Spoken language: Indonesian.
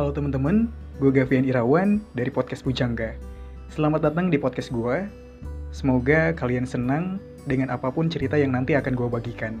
Halo teman-teman, gue Gavian Irawan dari podcast Bujangga. Selamat datang di podcast gue. Semoga kalian senang dengan apa pun cerita yang nanti akan gue bagikan.